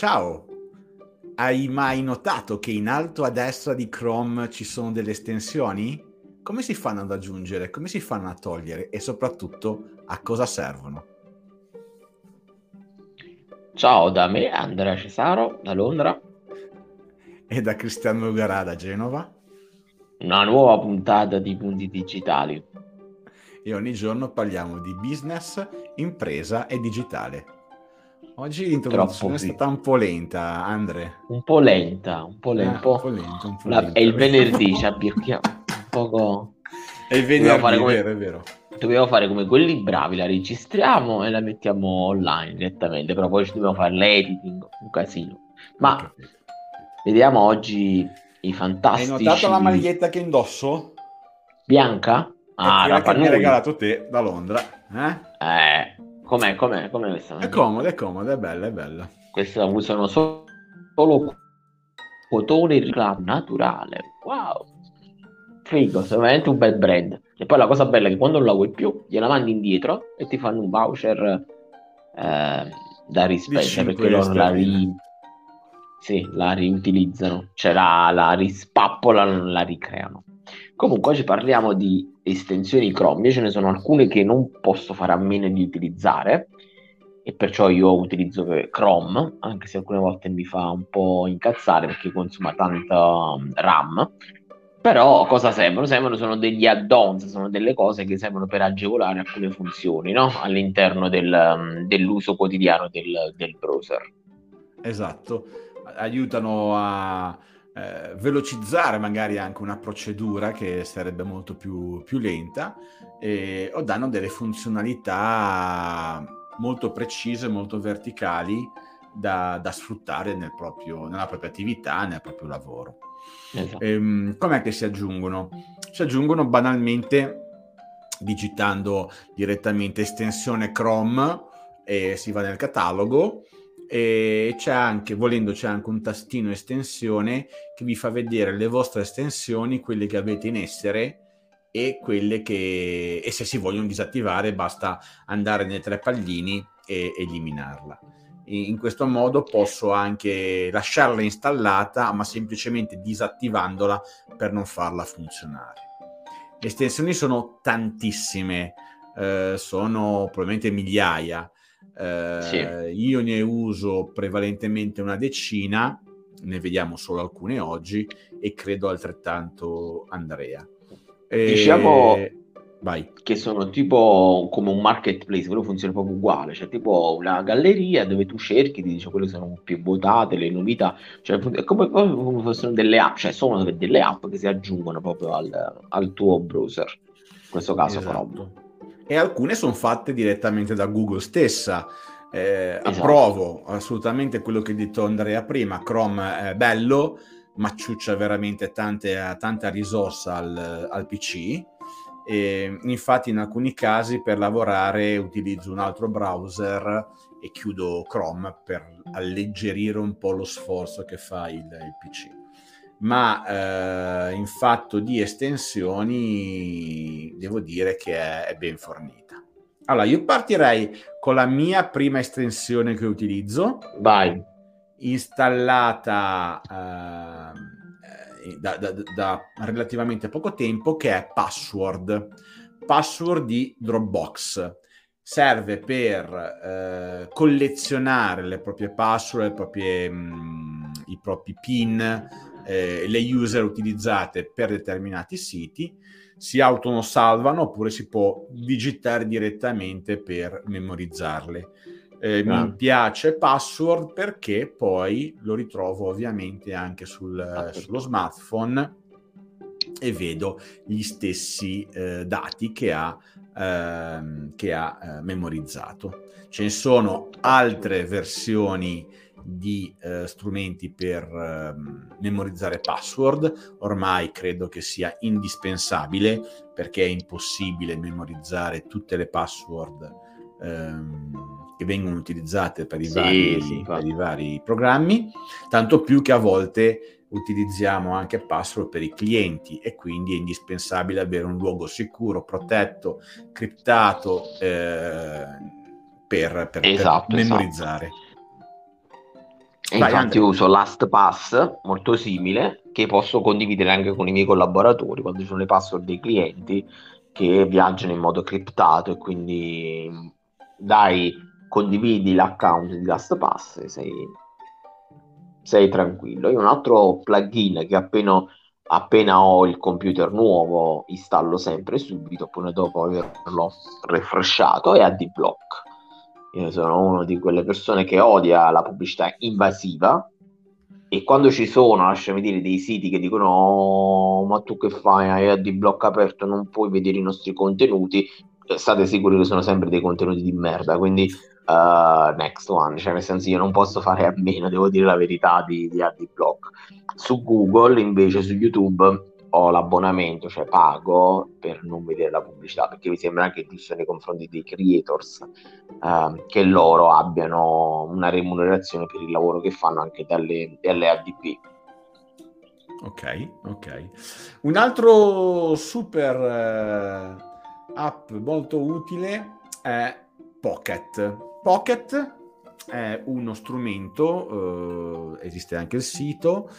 Ciao, hai mai notato che in alto a destra di Chrome ci sono delle estensioni? Come si fanno ad aggiungere? Come si fanno a togliere? E soprattutto a cosa servono? Ciao da me, Andrea Cesaro, da Londra. E da Cristiano Garà, da Genova. Una nuova puntata di Punti Digitali. E ogni giorno parliamo di business, impresa e digitale. Oggi l'introduzione è stata un po' lenta, Andre. Un po' lenta, un po' lenta. Eh, un po lenta, un po lenta. È il venerdì, ci abbirchiamo un poco... È il venerdì, come... è vero, è vero dobbiamo fare come quelli bravi, la registriamo e la mettiamo online direttamente, però poi ci dobbiamo fare l'editing, un casino. Ma vediamo oggi i fantastici... Hai notato la maglietta che indosso? Bianca? Ah, la che mi hai regalato te da Londra. Eh? Eh, com'è, com'è, com'è questa? È comoda, è comoda, è bella, è bella. Questa usano solo, solo cotone riclamo naturale. Wow! Figo, veramente un bel brand. E poi la cosa bella è che quando non la vuoi più, gliela mandi indietro e ti fanno un voucher eh, da rispendere perché loro la, ri... sì, la riutilizzano, cioè la, la rispappolano, la ricreano. Comunque oggi parliamo di estensioni Chrome, ce ne sono alcune che non posso fare a meno di utilizzare e perciò io utilizzo Chrome, anche se alcune volte mi fa un po' incazzare perché consuma tanta RAM però cosa servono? Servono sono degli add-ons, sono delle cose che servono per agevolare alcune funzioni no? all'interno del, um, dell'uso quotidiano del, del, browser. Esatto, aiutano a eh, velocizzare magari anche una procedura che sarebbe molto più, più lenta eh, o danno delle funzionalità molto precise, molto verticali da, da sfruttare nel proprio, nella propria attività, nel proprio lavoro. Esatto. Ehm, com'è che si aggiungono? Si aggiungono banalmente digitando direttamente estensione Chrome e si va nel catalogo e c'è anche, volendo, c'è anche un tastino estensione che vi fa vedere le vostre estensioni, quelle che avete in essere e quelle che, e se si vogliono disattivare basta andare nei tre pallini e eliminarla in questo modo posso anche lasciarla installata ma semplicemente disattivandola per non farla funzionare. Le estensioni sono tantissime, eh, sono probabilmente migliaia. Eh, sì. Io ne uso prevalentemente una decina, ne vediamo solo alcune oggi e credo altrettanto Andrea. Diciamo, Vai. che sono tipo come un marketplace, quello funziona proprio uguale, cioè tipo una galleria dove tu cerchi, ti dice quelle sono più votate, le novità, cioè è come, come fossero delle app, cioè sono delle app che si aggiungono proprio al, al tuo browser, in questo caso esatto. Chrome. E alcune sono fatte direttamente da Google stessa. Eh, esatto. Approvo assolutamente quello che ha detto Andrea prima, Chrome è bello, ma ciuccia veramente tante, tanta risorsa al, al PC e infatti in alcuni casi per lavorare utilizzo un altro browser e chiudo Chrome per alleggerire un po' lo sforzo che fa il, il PC. Ma eh, in fatto di estensioni devo dire che è, è ben fornita. Allora, io partirei con la mia prima estensione che utilizzo. Vai. Installata... Eh, da, da, da, relativamente poco tempo che è Password. Password di Dropbox. Serve per eh, collezionare le proprie password, le proprie, mh, mm, i propri PIN, eh, le user utilizzate per determinati siti. Si autosalvano oppure si può digitare direttamente per memorizzarle eh, ah. Mi piace Password perché poi lo ritrovo ovviamente anche sul, ah, sullo smartphone e vedo gli stessi eh, dati che ha, ehm, che ha eh, memorizzato. Ce ne sono altre versioni di eh, strumenti per ehm, memorizzare password, ormai credo che sia indispensabile perché è impossibile memorizzare tutte le password ehm, che vengono utilizzate per i, sì, vari, sì, per i vari programmi, tanto più che a volte utilizziamo anche password per i clienti e quindi è indispensabile avere un luogo sicuro, protetto, criptato eh, per, per, esatto, per, memorizzare. Esatto. E Vai, infatti Andrea. uso LastPass, molto simile, che posso condividere anche con i miei collaboratori quando ci sono le password dei clienti che viaggiano in modo criptato e quindi dai, condividi l'account di LastPass e sei, sei tranquillo. Io un altro plugin che appena, appena ho il computer nuovo installo sempre subito, poi dopo averlo refreshato, è AdBlock. Io sono una di quelle persone che odia la pubblicità invasiva e quando ci sono, lasciami dire, dei siti che dicono oh, ma tu che fai, hai AdBlock aperto, non puoi vedere i nostri contenuti, state sicuri che sono sempre dei contenuti di merda, quindi uh, next one, cioè nel senso io non posso fare a meno, devo dire la verità di, di AdBlock. Su Google invece, su YouTube, ho l'abbonamento, cioè pago per non vedere la pubblicità, perché mi sembra anche giusto nei confronti dei creators uh, che loro abbiano una remunerazione per il lavoro che fanno anche dalle, dalle ADP. Ok, ok. Un altro super uh, app molto utile è Pocket. Pocket è uno strumento, uh, esiste anche il sito,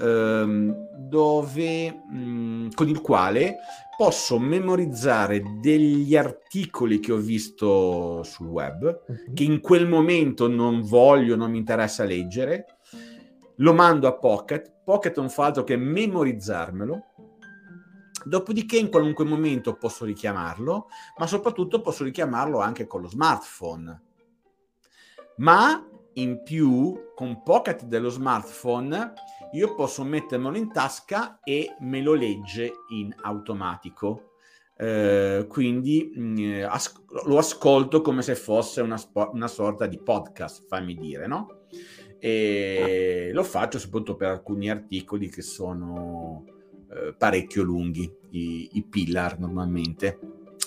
ehm, dove, mh, mm, con il quale posso memorizzare degli articoli che ho visto sul web, uh-huh. che in quel momento non voglio, non mi interessa leggere, lo mando a Pocket, Pocket non fa altro che memorizzarmelo, dopodiché in qualunque momento posso richiamarlo, ma soprattutto posso richiamarlo anche con lo smartphone. Ma in più, con Pocket dello smartphone, io posso mettermelo in tasca e me lo legge in automatico. Eh, quindi mh, mm, as- lo ascolto come se fosse una, spo- una, sorta di podcast, fammi dire, no? E lo faccio soprattutto per alcuni articoli che sono eh, parecchio lunghi, i, i, pillar normalmente.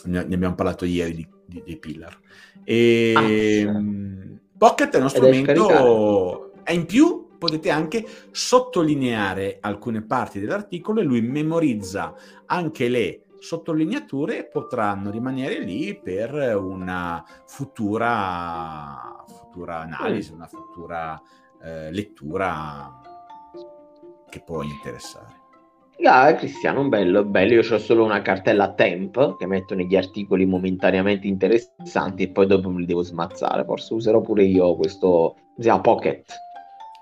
Ne, ne, abbiamo parlato ieri di, di, dei pillar. E, ah, sì. mh, Pocket è uno strumento... È in più potete anche sottolineare alcune parti dell'articolo e lui memorizza. Anche le sottolineature e potranno rimanere lì per una futura, futura analisi, una futura eh, lettura che può interessare. Ah, Cristiano, bello, bello. Io ho solo una cartella temp che metto negli articoli momentaneamente interessanti e poi dopo me li devo smazzare. Forse userò pure io questo, si chiama Pocket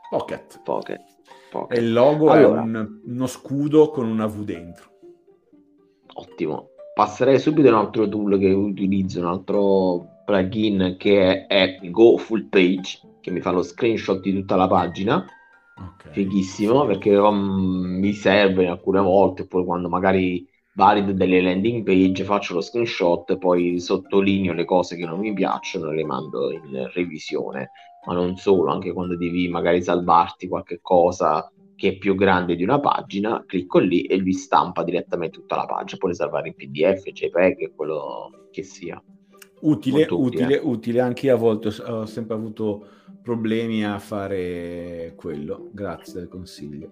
Pocket. Pocket. Pocket. E il logo allora, è un, uno scudo con una V dentro. Ottimo. Passerei subito a un altro tool che utilizzo, un altro plugin che è Go Full Page, che mi fa lo screenshot di tutta la pagina. Okay. Fighissimo, perché um, mi serve alcune volte, poi quando magari valido delle landing page faccio lo screenshot, poi sottolineo le cose che non mi piacciono e le mando in revisione ma non solo, anche quando devi magari salvarti qualche cosa che è più grande di una pagina, clicco lì e lui stampa direttamente tutta la pagina, puoi salvare in PDF, JPEG, quello che sia. Utile, utile, utile, utile, anche io a volte ho sempre avuto problemi a fare quello, grazie del consiglio.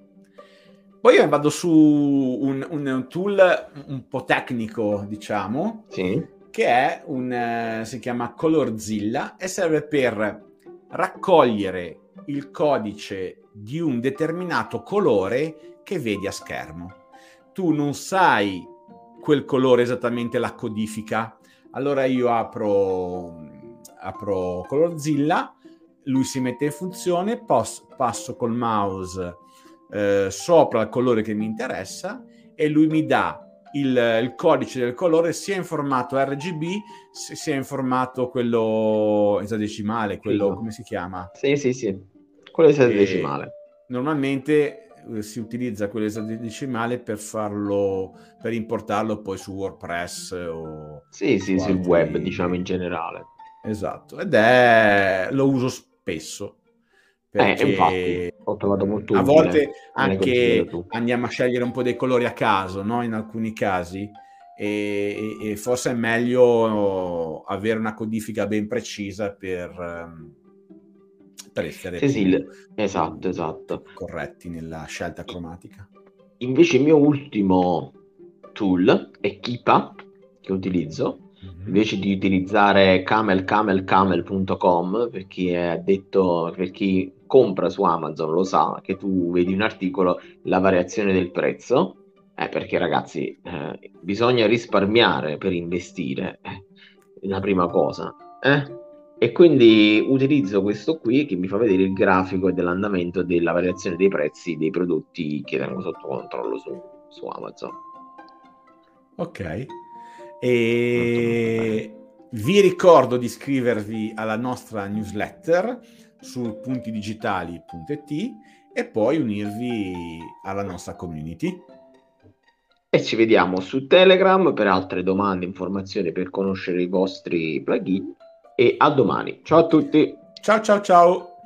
Poi vado su un, un, tool un po' tecnico, diciamo, sì. che è un, uh, si chiama Colorzilla e serve per raccogliere il codice di un determinato colore che vedi a schermo. Tu non sai quel colore esattamente la codifica, allora io apro, apro Colorzilla, lui si mette in funzione, pos- passo col mouse eh, sopra il colore che mi interessa e lui mi dà il, il, codice del colore sia in formato RGB sia in formato quello esadecimale, quello come si chiama? Sì, sì, sì, quello esadecimale. normalmente eh, si utilizza quello esadecimale per farlo, per importarlo poi su WordPress o... Sì, sì, sul altri... web, diciamo in generale. Esatto, ed è... lo uso spesso perché eh, infatti, ho trovato molto a volte anche andiamo a scegliere un po' dei colori a caso, no? In alcuni casi. E, e, forse è meglio avere una codifica ben precisa per, ehm, per essere sì, sì, esatto, esatto. corretti nella scelta cromatica. Invece il mio ultimo tool è Kipa che utilizzo. Invece di utilizzare camelcamelcamel.com per chi è detto per chi compra su Amazon lo sa che tu vedi un articolo, la variazione del prezzo, eh, perché ragazzi eh, bisogna risparmiare per investire, eh, la prima cosa. Eh? E quindi utilizzo questo qui che mi fa vedere il grafico dell'andamento della variazione dei prezzi dei prodotti che tengo sotto controllo su, su Amazon. Ok. E vi ricordo di iscrivervi alla nostra newsletter su puntidigitali.it e poi unirvi alla nostra community. E ci vediamo su Telegram per altre domande, informazioni per conoscere i vostri plugin e a domani. Ciao a tutti. Ciao ciao ciao.